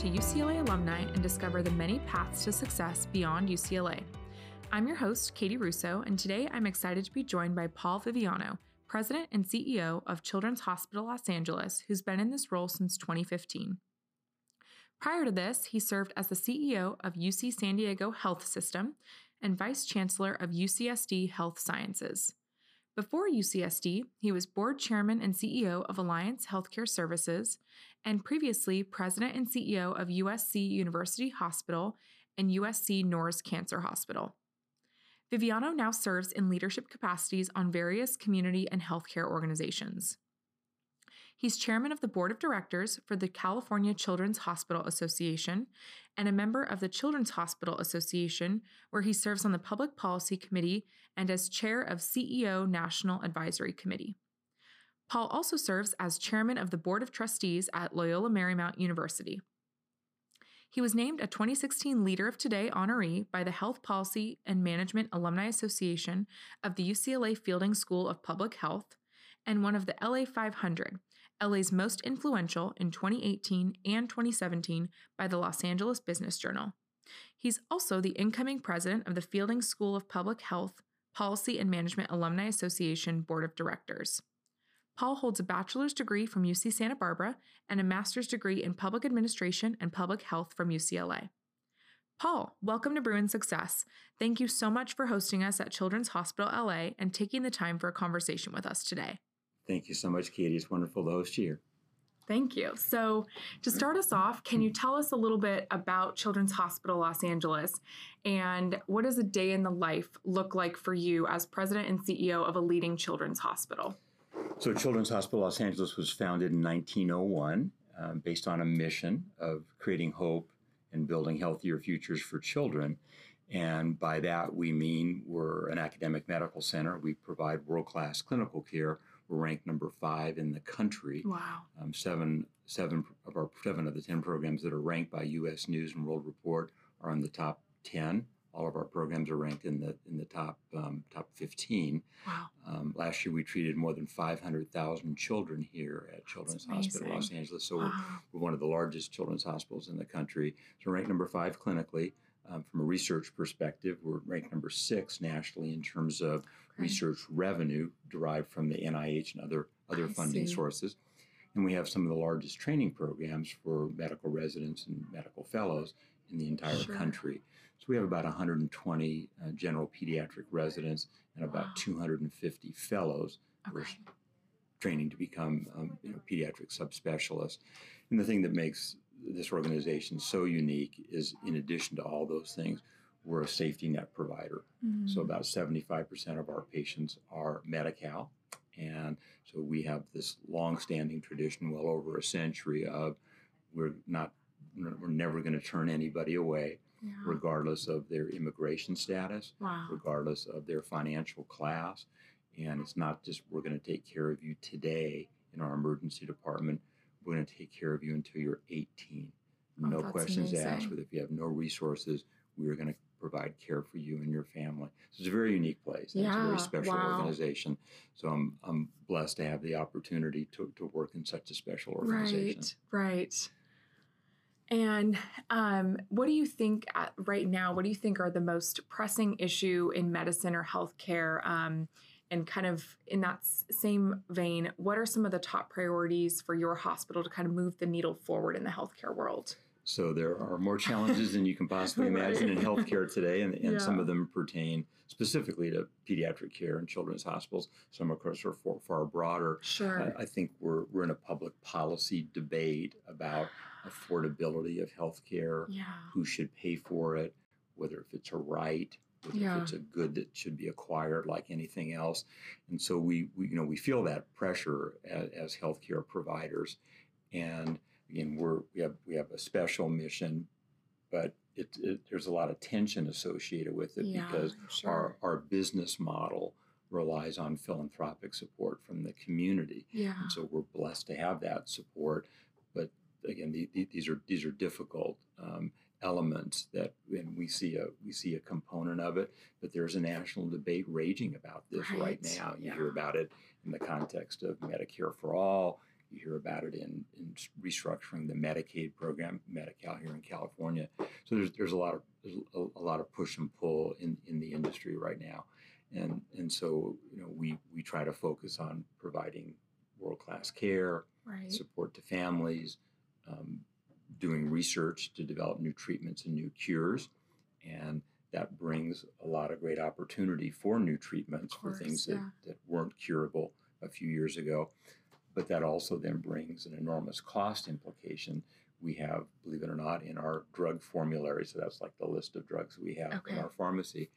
to UCLA alumni and discover the many paths to success beyond UCLA. I'm your host, Katie Russo, and today I'm excited to be joined by Paul Viviano, President and CEO of Children's Hospital Los Angeles, who's been in this role since 2015. Prior to this, he served as the CEO of UC San Diego Health System and Vice Chancellor of UCSD Health Sciences. Before UCSD, he was board chairman and CEO of Alliance Healthcare Services, and previously president and CEO of USC University Hospital and USC Norris Cancer Hospital. Viviano now serves in leadership capacities on various community and healthcare organizations. He's chairman of the board of directors for the California Children's Hospital Association and a member of the Children's Hospital Association, where he serves on the Public Policy Committee and as chair of CEO National Advisory Committee. Paul also serves as chairman of the board of trustees at Loyola Marymount University. He was named a 2016 Leader of Today honoree by the Health Policy and Management Alumni Association of the UCLA Fielding School of Public Health and one of the LA 500, LA's most influential in 2018 and 2017 by the Los Angeles Business Journal. He's also the incoming president of the Fielding School of Public Health Policy and Management Alumni Association Board of Directors. Paul holds a bachelor's degree from UC Santa Barbara and a master's degree in public administration and public health from UCLA. Paul, welcome to Bruin Success. Thank you so much for hosting us at Children's Hospital LA and taking the time for a conversation with us today. Thank you so much, Katie. It's wonderful to host you here. Thank you. So, to start us off, can you tell us a little bit about Children's Hospital Los Angeles and what does a day in the life look like for you as president and CEO of a leading children's hospital? So, Children's Hospital Los Angeles was founded in 1901 um, based on a mission of creating hope and building healthier futures for children. And by that, we mean we're an academic medical center. We provide world class clinical care ranked number five in the country. Wow. Um, seven, seven of our seven of the ten programs that are ranked by U.S. News and World Report are in the top ten. All of our programs are ranked in the in the top um, top 15. Wow. Um, last year we treated more than 500,000 children here at Children's Hospital Los Angeles. So wow. we're, we're, one of the largest children's hospitals in the country. So ranked number five clinically. Um, from a research perspective, we're ranked number six nationally in terms of research revenue derived from the NIH and other other I funding see. sources. And we have some of the largest training programs for medical residents and medical fellows in the entire sure. country. So we have about 120 uh, general pediatric residents and about wow. 250 fellows okay. who are training to become um, you know, pediatric subspecialists. And the thing that makes this organization so unique is in addition to all those things, we're a safety net provider. Mm-hmm. So about 75% of our patients are Medi-Cal. And so we have this long-standing tradition, well over a century, of we're not, we're never going to turn anybody away, yeah. regardless of their immigration status, wow. regardless of their financial class. And it's not just we're going to take care of you today in our emergency department. We're going to take care of you until you're 18. Oh, no questions amazing. asked. But if you have no resources, we're going to provide care for you and your family. So it's a very unique place. Yeah, it's a very special wow. organization. So I'm I'm blessed to have the opportunity to, to work in such a special organization. Right, right. And um, what do you think at, right now? What do you think are the most pressing issue in medicine or healthcare? Um, and kind of in that same vein, what are some of the top priorities for your hospital to kind of move the needle forward in the healthcare world? So there are more challenges than you can possibly imagine in healthcare today, and, and yeah. some of them pertain specifically to pediatric care and children's hospitals. Some, of course, are far, far broader. Sure. I, I think we're, we're in a public policy debate about affordability of healthcare, yeah. who should pay for it, whether if it's a right, yeah. if it's a good that should be acquired like anything else. And so we, we you know, we feel that pressure as, as healthcare providers. And again, we're, we have we have a special mission, but it, it, there's a lot of tension associated with it yeah, because sure. our our business model relies on philanthropic support from the community. Yeah. And so we're blessed to have that support. But again, the, the, these are these are difficult um, elements that and we see a we see a component of it. But there's a national debate raging about this right, right now. You yeah. hear about it in the context of Medicare for all you hear about it in, in restructuring the Medicaid program, Medi-Cal here in California. So there's there's a lot of there's a, a, lot of push and pull in, in the industry right now, and and so you know we we try to focus on providing world class care, right. support to families, um, doing research to develop new treatments and new cures, and that brings a lot of great opportunity for new treatments course, for things that, yeah. that weren't curable a few years ago but that also then brings an enormous cost implication. We have, believe it or not, in our drug formulary, so that's like the list of drugs we have okay. in our pharmacy,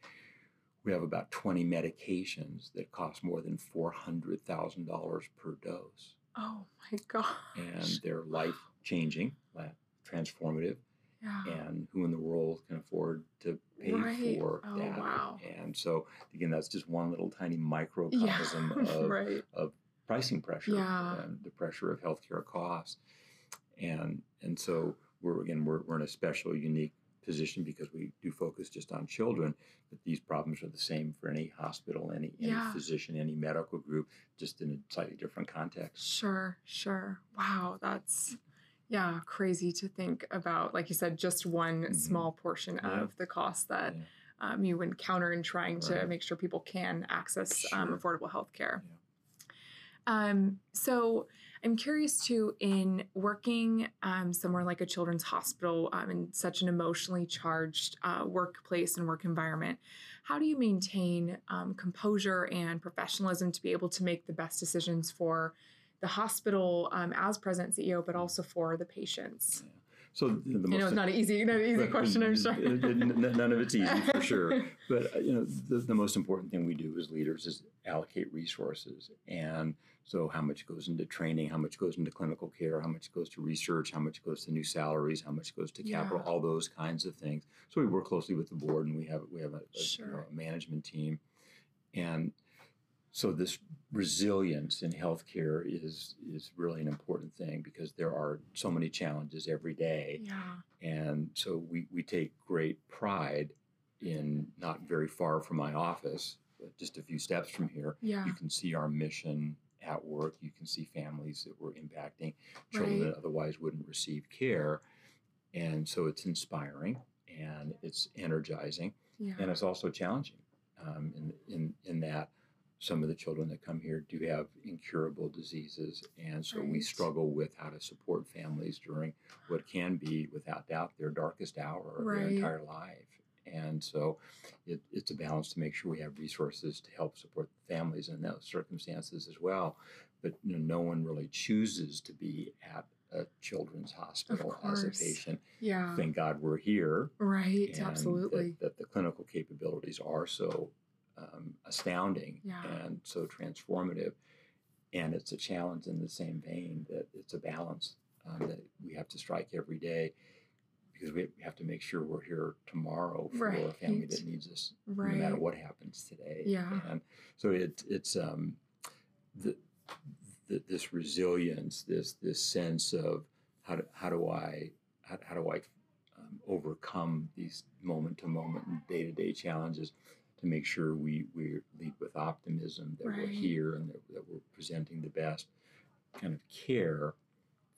we have about 20 medications that cost more than $400,000 per dose. Oh my God. And they're life changing, transformative. Yeah. And who in the world can afford to pay right. for oh, that? Wow. And so, again, that's just one little tiny microcosm yeah. of, right. of pricing pressure yeah. and the pressure of healthcare costs. And and so we're again we're, we're in a special unique position because we do focus just on children, but these problems are the same for any hospital, any, any physician, any medical group, just in a slightly different context. Sure, sure. Wow, that's yeah, crazy to think about. Like you said, just one mm-hmm. small portion yeah. of the cost that yeah. um, you encounter in trying right. to make sure people can access um, sure. um, affordable health care. Um, so I'm curious too, in working um, somewhere like a children's hospital um, in such an emotionally charged uh, workplace and work environment, how do you maintain um, composure and professionalism to be able to make the best decisions for the hospital um, as president CEO, but also for the patients? Yeah. So the most, you know, it's not an easy, not an easy question. I'm sure. None of it's easy for sure. But uh, you know, the, the most important thing we do as leaders is allocate resources. And so, how much goes into training? How much goes into clinical care? How much goes to research? How much goes to new salaries? How much goes to capital? Yeah. All those kinds of things. So we work closely with the board, and we have we have a, a, sure. you know, a management team, and so this resilience in healthcare is is really an important thing because there are so many challenges every day. Yeah. And so we, we take great pride in not very far from my office, just a few steps from here. Yeah. You can see our mission at work. You can see families that we're impacting, children right. that otherwise wouldn't receive care. And so it's inspiring and it's energizing. Yeah. And it's also challenging um, in, in, in that some of the children that come here do have incurable diseases, and so right. we struggle with how to support families during what can be, without doubt, their darkest hour of right. their entire life. And so it, it's a balance to make sure we have resources to help support families in those circumstances as well. But you know, no one really chooses to be at a children's hospital as a patient. Yeah. Thank God we're here. Right, absolutely. That, that the clinical capabilities are so um, astounding yeah. and so transformative. And it's a challenge in the same vein that it's a balance um, that we have to strike every day because we have to make sure we're here tomorrow for right. a family that needs us, right. no matter what happens today. Yeah. And so it, it's um, the, the, this resilience, this this sense of how do, how do I how, how do I um, overcome these moment to moment and day to day challenges to make sure we, we lead with optimism that right. we're here and that, that we're presenting the best kind of care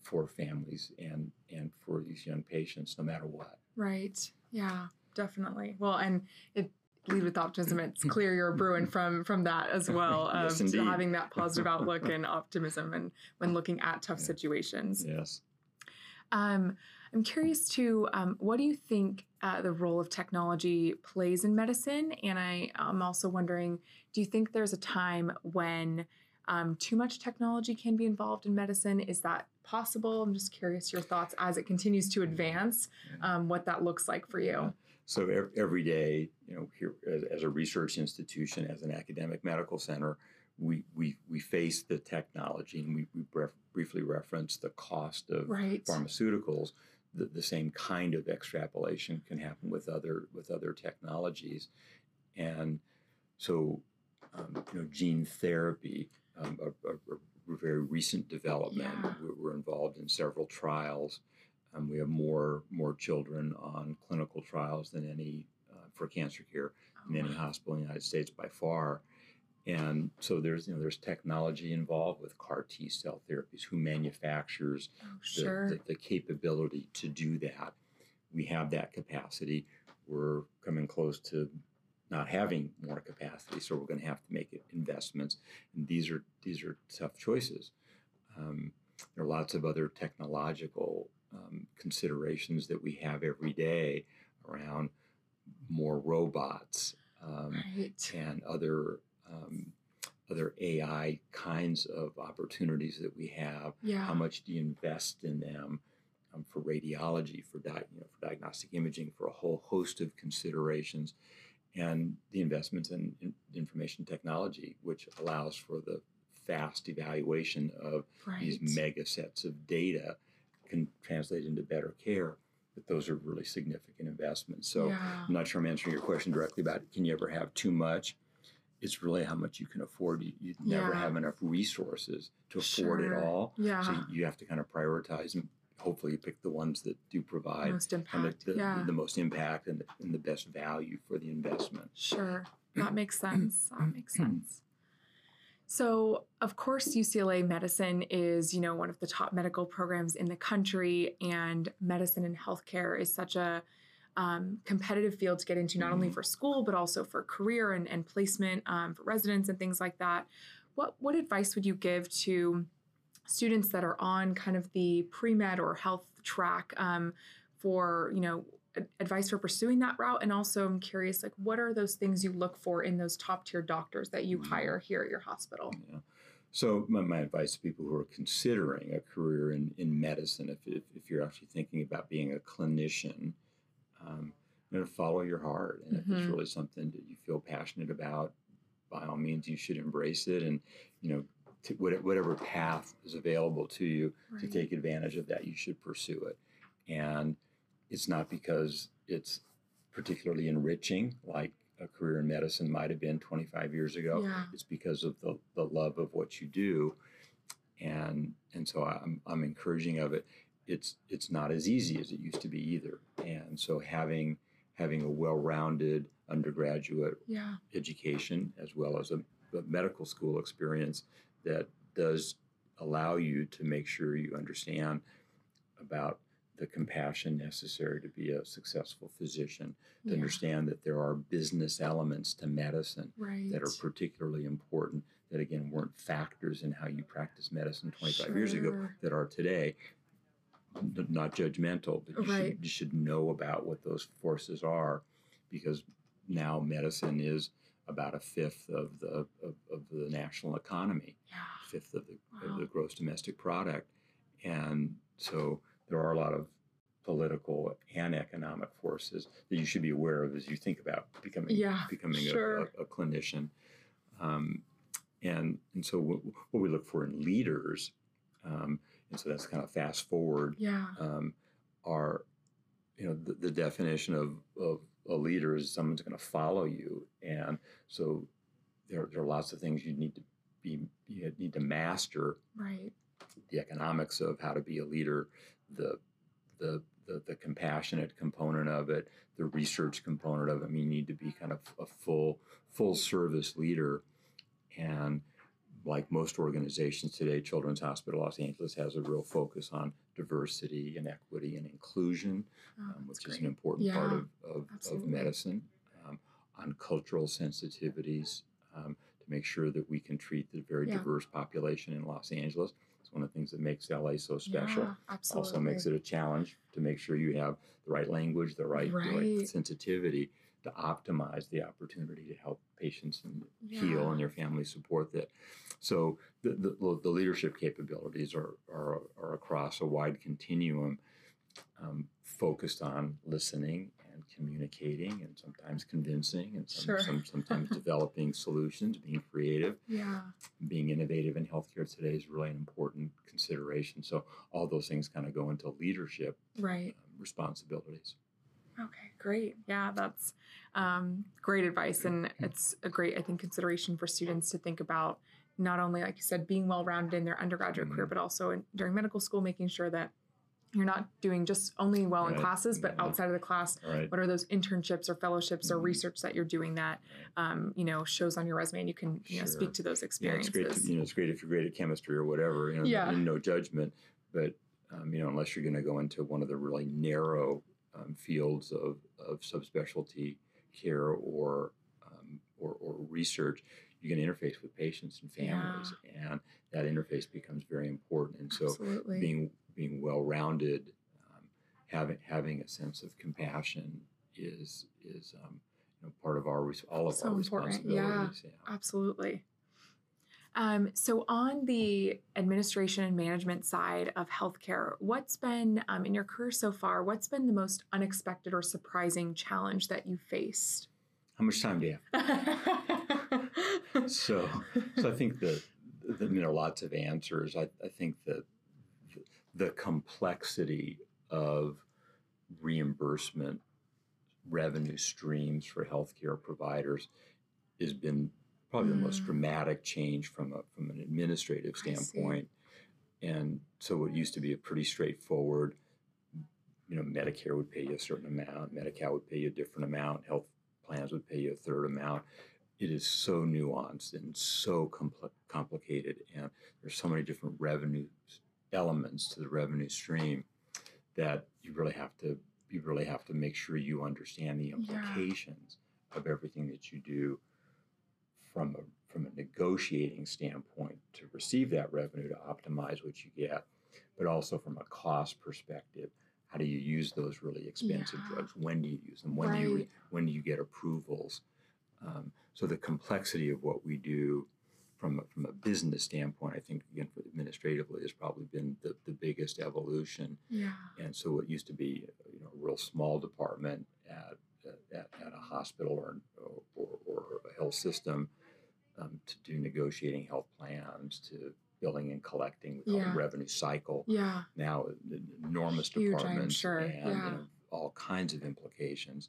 for families and and for these young patients no matter what. Right. Yeah definitely. Well and it lead with optimism it's clear you're brewing from from that as well yes, of having that positive outlook and optimism and when looking at tough yeah. situations. Yes. Um, I'm curious to um, what do you think uh, the role of technology plays in medicine? And I, am also wondering, do you think there's a time when um, too much technology can be involved in medicine? Is that possible? I'm just curious your thoughts as it continues to advance, um, what that looks like for you. So every day, you know, here as a research institution, as an academic medical center, we, we, we face the technology and we, we bref- briefly reference the cost of right. pharmaceuticals the, the same kind of extrapolation can happen with other with other technologies, and so um, you know gene therapy, um, a, a, a, very recent development. Yeah. We're, we're, involved in several trials. Um, we have more more children on clinical trials than any uh, for cancer care oh, in any hospital in the United States by far. And so there's you know there's technology involved with CAR T cell therapies. Who manufactures oh, sure. the, the, the capability to do that? We have that capacity. We're coming close to not having more capacity, so we're going to have to make investments. And these are these are tough choices. Um, there are lots of other technological um, considerations that we have every day around more robots um, right. and other um, other AI kinds of opportunities that we have. Yeah. How much do you invest in them um, for radiology, for di- you know, for diagnostic imaging, for a whole host of considerations, and the investments in, in information technology, which allows for the fast evaluation of right. these mega sets of data can translate into better care. But those are really significant investments. So yeah. I'm not sure I'm answering your question directly about can you ever have too much? It's really how much you can afford. You, you never Yeah. have enough resources to afford Sure. it all. Yeah. So you have to kind of prioritize and hopefully you pick the ones that do provide Most impact. the, yeah. the most impact and the, and the best value for the investment. Sure. That makes sense. That makes sense. So, of course, UCLA medicine is, you know, one of the top medical programs in the country, and medicine and healthcare is such a um, competitive field to get into, not only Mhm. for school but also for career and, and placement um, for residents and things like that. What what advice would you give to students that are on kind of the pre med or health track um, for, you know, advice for pursuing that route and also i'm curious like what are those things you look for in those top tier doctors that you Mhm. hire here at your hospital Yeah. So my, my advice to people who are considering a career in, in medicine, if, if, if you're actually thinking about being a clinician, um, you know, follow your heart. And if it's Mhm. really something that you feel passionate about, by all means, you should embrace it. And, you know, to whatever path is available to you to take advantage of that, you should pursue it. And it's not because it's particularly enriching, like a career in medicine might have been 25 years ago yeah it's because of the, the love of what you do and and so I'm, I'm encouraging of it it's it's not as easy as it used to be either and so having having a well-rounded undergraduate yeah. education as well as a, a medical school experience that does allow you to make sure you understand about the compassion necessary to be a successful physician to yeah. understand that there are business elements to medicine right that are particularly important that again weren't factors in how you practice medicine 25 years ago that are today not judgmental but you, Right. should, you should know about what those forces are because now medicine is about a fifth of the of, of the national economy yeah fifth of the, Wow. of the gross domestic product and so there are a lot of political and economic forces that you should be aware of as you think about becoming Yeah, becoming a- a, a, clinician. Um, and and so what, what we look for in leaders, um, and so that's kind of fast forward, yeah. um, are you know the, the definition of, of a leader is someone's going to follow you, and so there, there are lots of things you need to be you need to master right. the economics of how to be a leader, the the the, the compassionate component of it, the research component of it. I mean, you need to be kind of a full full service leader, and like most organizations today, Children's Hospital Los Angeles has a real focus on diversity and equity and inclusion, oh, um, which is an important part of, of, of medicine, um, on cultural sensitivities um, to make sure that we can treat the very Yeah. diverse population in Los Angeles. It's one of the things that makes LA so special. yeah, absolutely. Also makes it a challenge to make sure you have the right language, the right, the right Right. sensitivity to optimize the opportunity to help patients and heal and their family support that. So the, the, the leadership capabilities are, are, are across a wide continuum um, focused on listening and communicating and sometimes convincing and some, Sure. some, sometimes developing solutions, being creative yeah being innovative in healthcare today is really an important consideration. So all those things kind of go into leadership right um, responsibilities. Okay, great. Yeah, that's um, great advice. And it's a great, I think, consideration for students to think about not only, like you said, being well rounded in their undergraduate career, Mhm. but also in, during medical school, making sure that you're not doing just only well right. in classes, but outside of the class, right. what are those internships or fellowships mm-hmm. or research that you're doing that um, you know shows on your resume, and you can you sure. know speak to those experiences. Yeah, it's great. To, you know, it's great if you're great at chemistry or whatever. You know, yeah. no judgment, but um, you know, unless you're going to go into one of the really narrow um, fields of, of subspecialty care or, um, or, or research, you can interface with patients and families, yeah. and that interface becomes very important. And so, Absolutely. being being well rounded, um, having having a sense of compassion is is um, you know part of our all of so our important. responsibilities. Yeah, yeah, absolutely. Um, so, on the administration and management side of healthcare, what's been um, in your career so far? What's been the most unexpected or surprising challenge that you faced? How much time do you have? so, so I think that the, you know lots of answers. I, I think that the complexity of reimbursement revenue streams for healthcare providers has been probably mm. the most mm. dramatic change from a from an administrative standpoint. And so it used to be a pretty straightforward, you know, Medicare would pay you a certain amount, Medi-Cal would pay you a different amount, health plans would pay you a third amount. It is so nuanced and so compl- complicated, and there's so many different revenue elements to the revenue stream that you really have to you really have to make sure you understand the implications yeah. of everything that you do from a from a negotiating standpoint to receive that revenue to optimize what you get, but also from a cost perspective. How do you use those really expensive yeah. drugs? When do you use them? When right. do you when do you get approvals? Um, so the complexity of what we do from a, from a business standpoint, I think again for administratively has probably been the, the biggest evolution. Yeah. And so what used to be you know a real small department at at, at a hospital or, or, or a health system um, to do negotiating health plans, to billing and collecting, we call yeah. revenue cycle. Yeah. Now, enormous Huge, departments sure. and yeah. you know, all kinds of implications.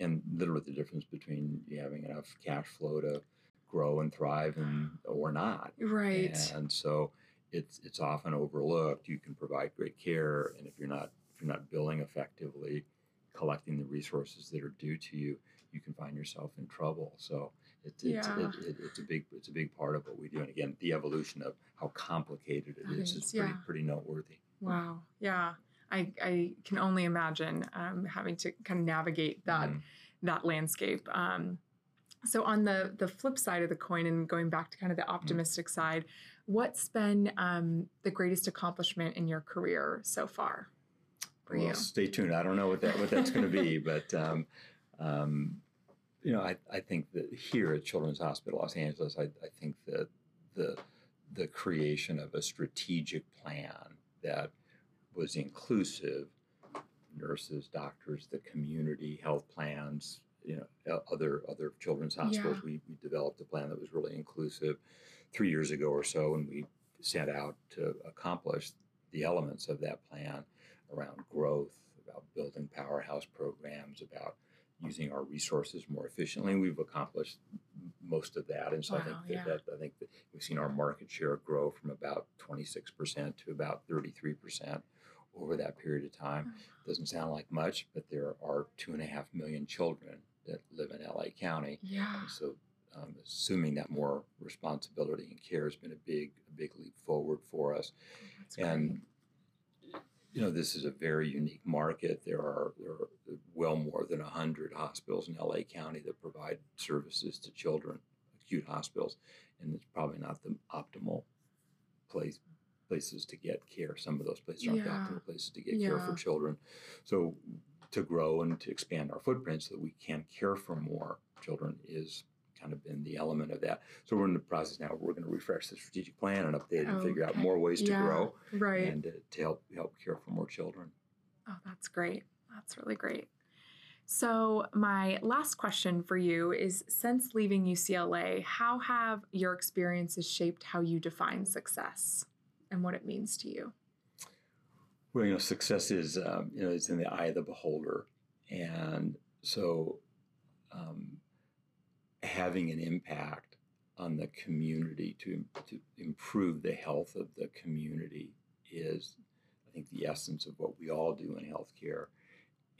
And literally the difference between you having enough cash flow to grow and thrive and or not. Right. And so it's it's often overlooked. You can provide great care, and if you're not if you're not billing effectively, collecting the resources that are due to you, you can find yourself in trouble. So it's it's, yeah. it, it, it's a big it's a big part of what we do. And again, the evolution of how complicated it is is, is pretty yeah. pretty noteworthy. Wow. Yeah. I, I can only imagine um, having to kind of navigate that mm-hmm. that landscape. Um, so on the the flip side of the coin, and going back to kind of the mm-hmm. optimistic mm-hmm. side, what's been um, the greatest accomplishment in your career so far? For well, you? stay tuned. I don't know what that what that's going to be, but um, um, you know, I, I think that here at Children's Hospital Los Angeles, I, I think that the the creation of a strategic plan that was inclusive, nurses, doctors, the community, health plans, you know, other other children's hospitals. Yeah. We, we developed a plan that was really inclusive three years ago or so, and we set out to accomplish the elements of that plan around growth, about building powerhouse programs, about using our resources more efficiently. We've accomplished most of that, and so wow, I think that, yeah. that, I think that we've seen our market share grow from about 26 percent to about 33 percent over that period of time. Oh. Doesn't sound like much, but there are two and a half million children that live in LA County. Yeah. And so, um, assuming that more responsibility and care has been a big, a big leap forward for us. Oh, and you know, this is a very unique market. There are there are well more than hundred hospitals in LA County that provide services to children, acute hospitals, and it's probably not the optimal place places to get care. Some of those places aren't yeah. the optimal places to get yeah. care for children. So to grow and to expand our footprint so that we can care for more children is kind of been the element of that. So we're in the process now. We're going to refresh the strategic plan and update and figure out more ways to yeah, grow, right, and uh, to help help care for more children. Oh, that's great. That's really great. So my last question for you is: Since leaving UCLA, how have your experiences shaped how you define success and what it means to you? Well, you know, success is um, you know it's in the eye of the beholder, and so. Um, having an impact on the community to, to improve the health of the community is, I think, the essence of what we all do in healthcare.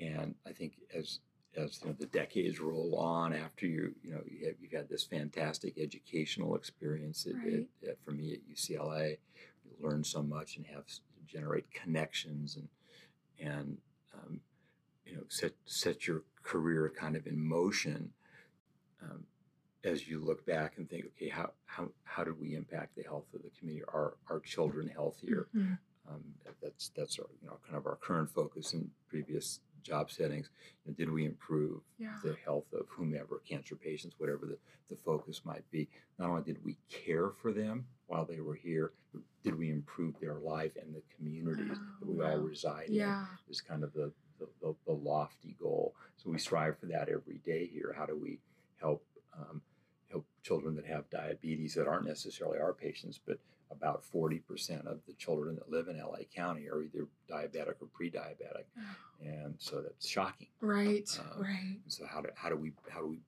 And I think as as you know, the decades roll on after you you know you have, you've had this fantastic educational experience at, right. at, at, for me at UCLA, you learn so much and have generate connections and and um, you know set set your career kind of in motion. Um, as you look back and think, okay, how how how did we impact the health of the community? Are our children healthier? Mm-hmm. Um, that's that's our you know kind of our current focus in previous job settings. You know, did we improve yeah. the health of whomever, cancer patients, whatever the, the focus might be? Not only did we care for them while they were here, did we improve their life and the communities oh, that we wow. all reside yeah. in? Is kind of the, the, the, the, lofty goal. So we strive for that every day here. How do we help um, help children that have diabetes that aren't necessarily our patients, but about 40% of the children that live in LA County are either diabetic or pre-diabetic. Oh. And so that's shocking. Right, um, right. So how do, how do we how do we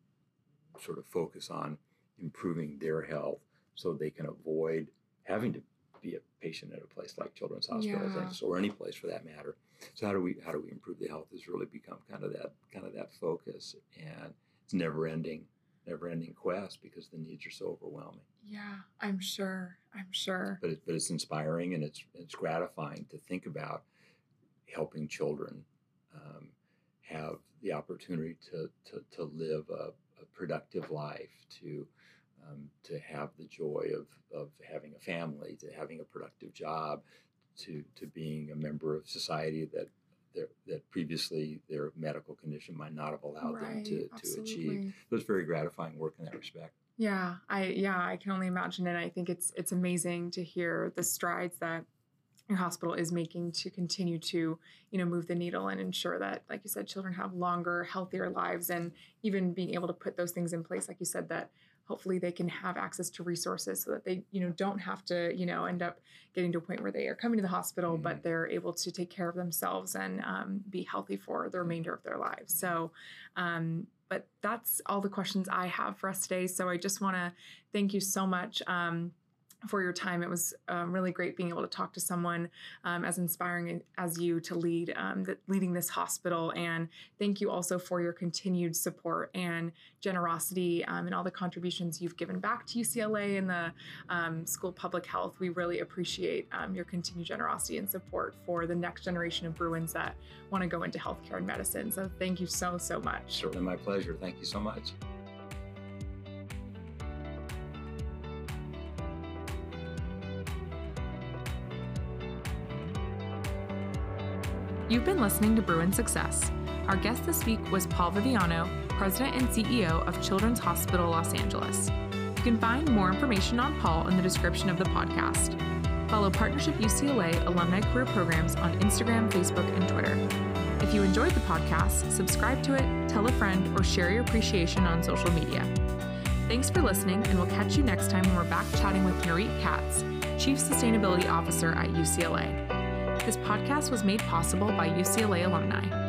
sort of focus on improving their health so they can avoid having to be a patient at a place like Children's Hospital yeah. or any place for that matter. So how do we how do we improve the health has really become kind of that kind of that focus and it's never ending never ending quest because the needs are so overwhelming. Yeah, I'm sure. I'm sure. But it's, but it's inspiring and it's it's gratifying to think about helping children um, have the opportunity to to, to live a, a productive life, to um, to have the joy of of having a family, to having a productive job, to to being a member of society that that previously their medical condition might not have allowed right, them to, to achieve. So it's very gratifying work in that respect. Yeah, I yeah, I can only imagine and I think it's it's amazing to hear the strides that your hospital is making to continue to, you know, move the needle and ensure that, like you said, children have longer, healthier lives and even being able to put those things in place, like you said, that hopefully they can have access to resources so that they you know don't have to you know end up getting to a point where they are coming to the hospital mm-hmm. but they're able to take care of themselves and um, be healthy for the remainder of their lives. So um, but that's all the questions i have for us today. So i just want to thank you so much. Um, for your time. It was um, really great being able to talk to someone um, as inspiring as you to lead um, the, leading this hospital. And thank you also for your continued support and generosity um, and all the contributions you've given back to UCLA and the um, School of Public Health. We really appreciate um, your continued generosity and support for the next generation of Bruins that want to go into healthcare and medicine. So thank you so, so much. Certainly my pleasure. Thank you so much. You've been listening to Bruin Success. Our guest this week was Paul Viviano, President and CEO of Children's Hospital Los Angeles. You can find more information on Paul in the description of the podcast. Follow Partnership UCLA alumni career programs on Instagram, Facebook, and Twitter. If you enjoyed the podcast, subscribe to it, tell a friend, or share your appreciation on social media. Thanks for listening, and we'll catch you next time when we're back chatting with Nurit Katz, Chief Sustainability Officer at UCLA. This podcast was made possible by UCLA alumni.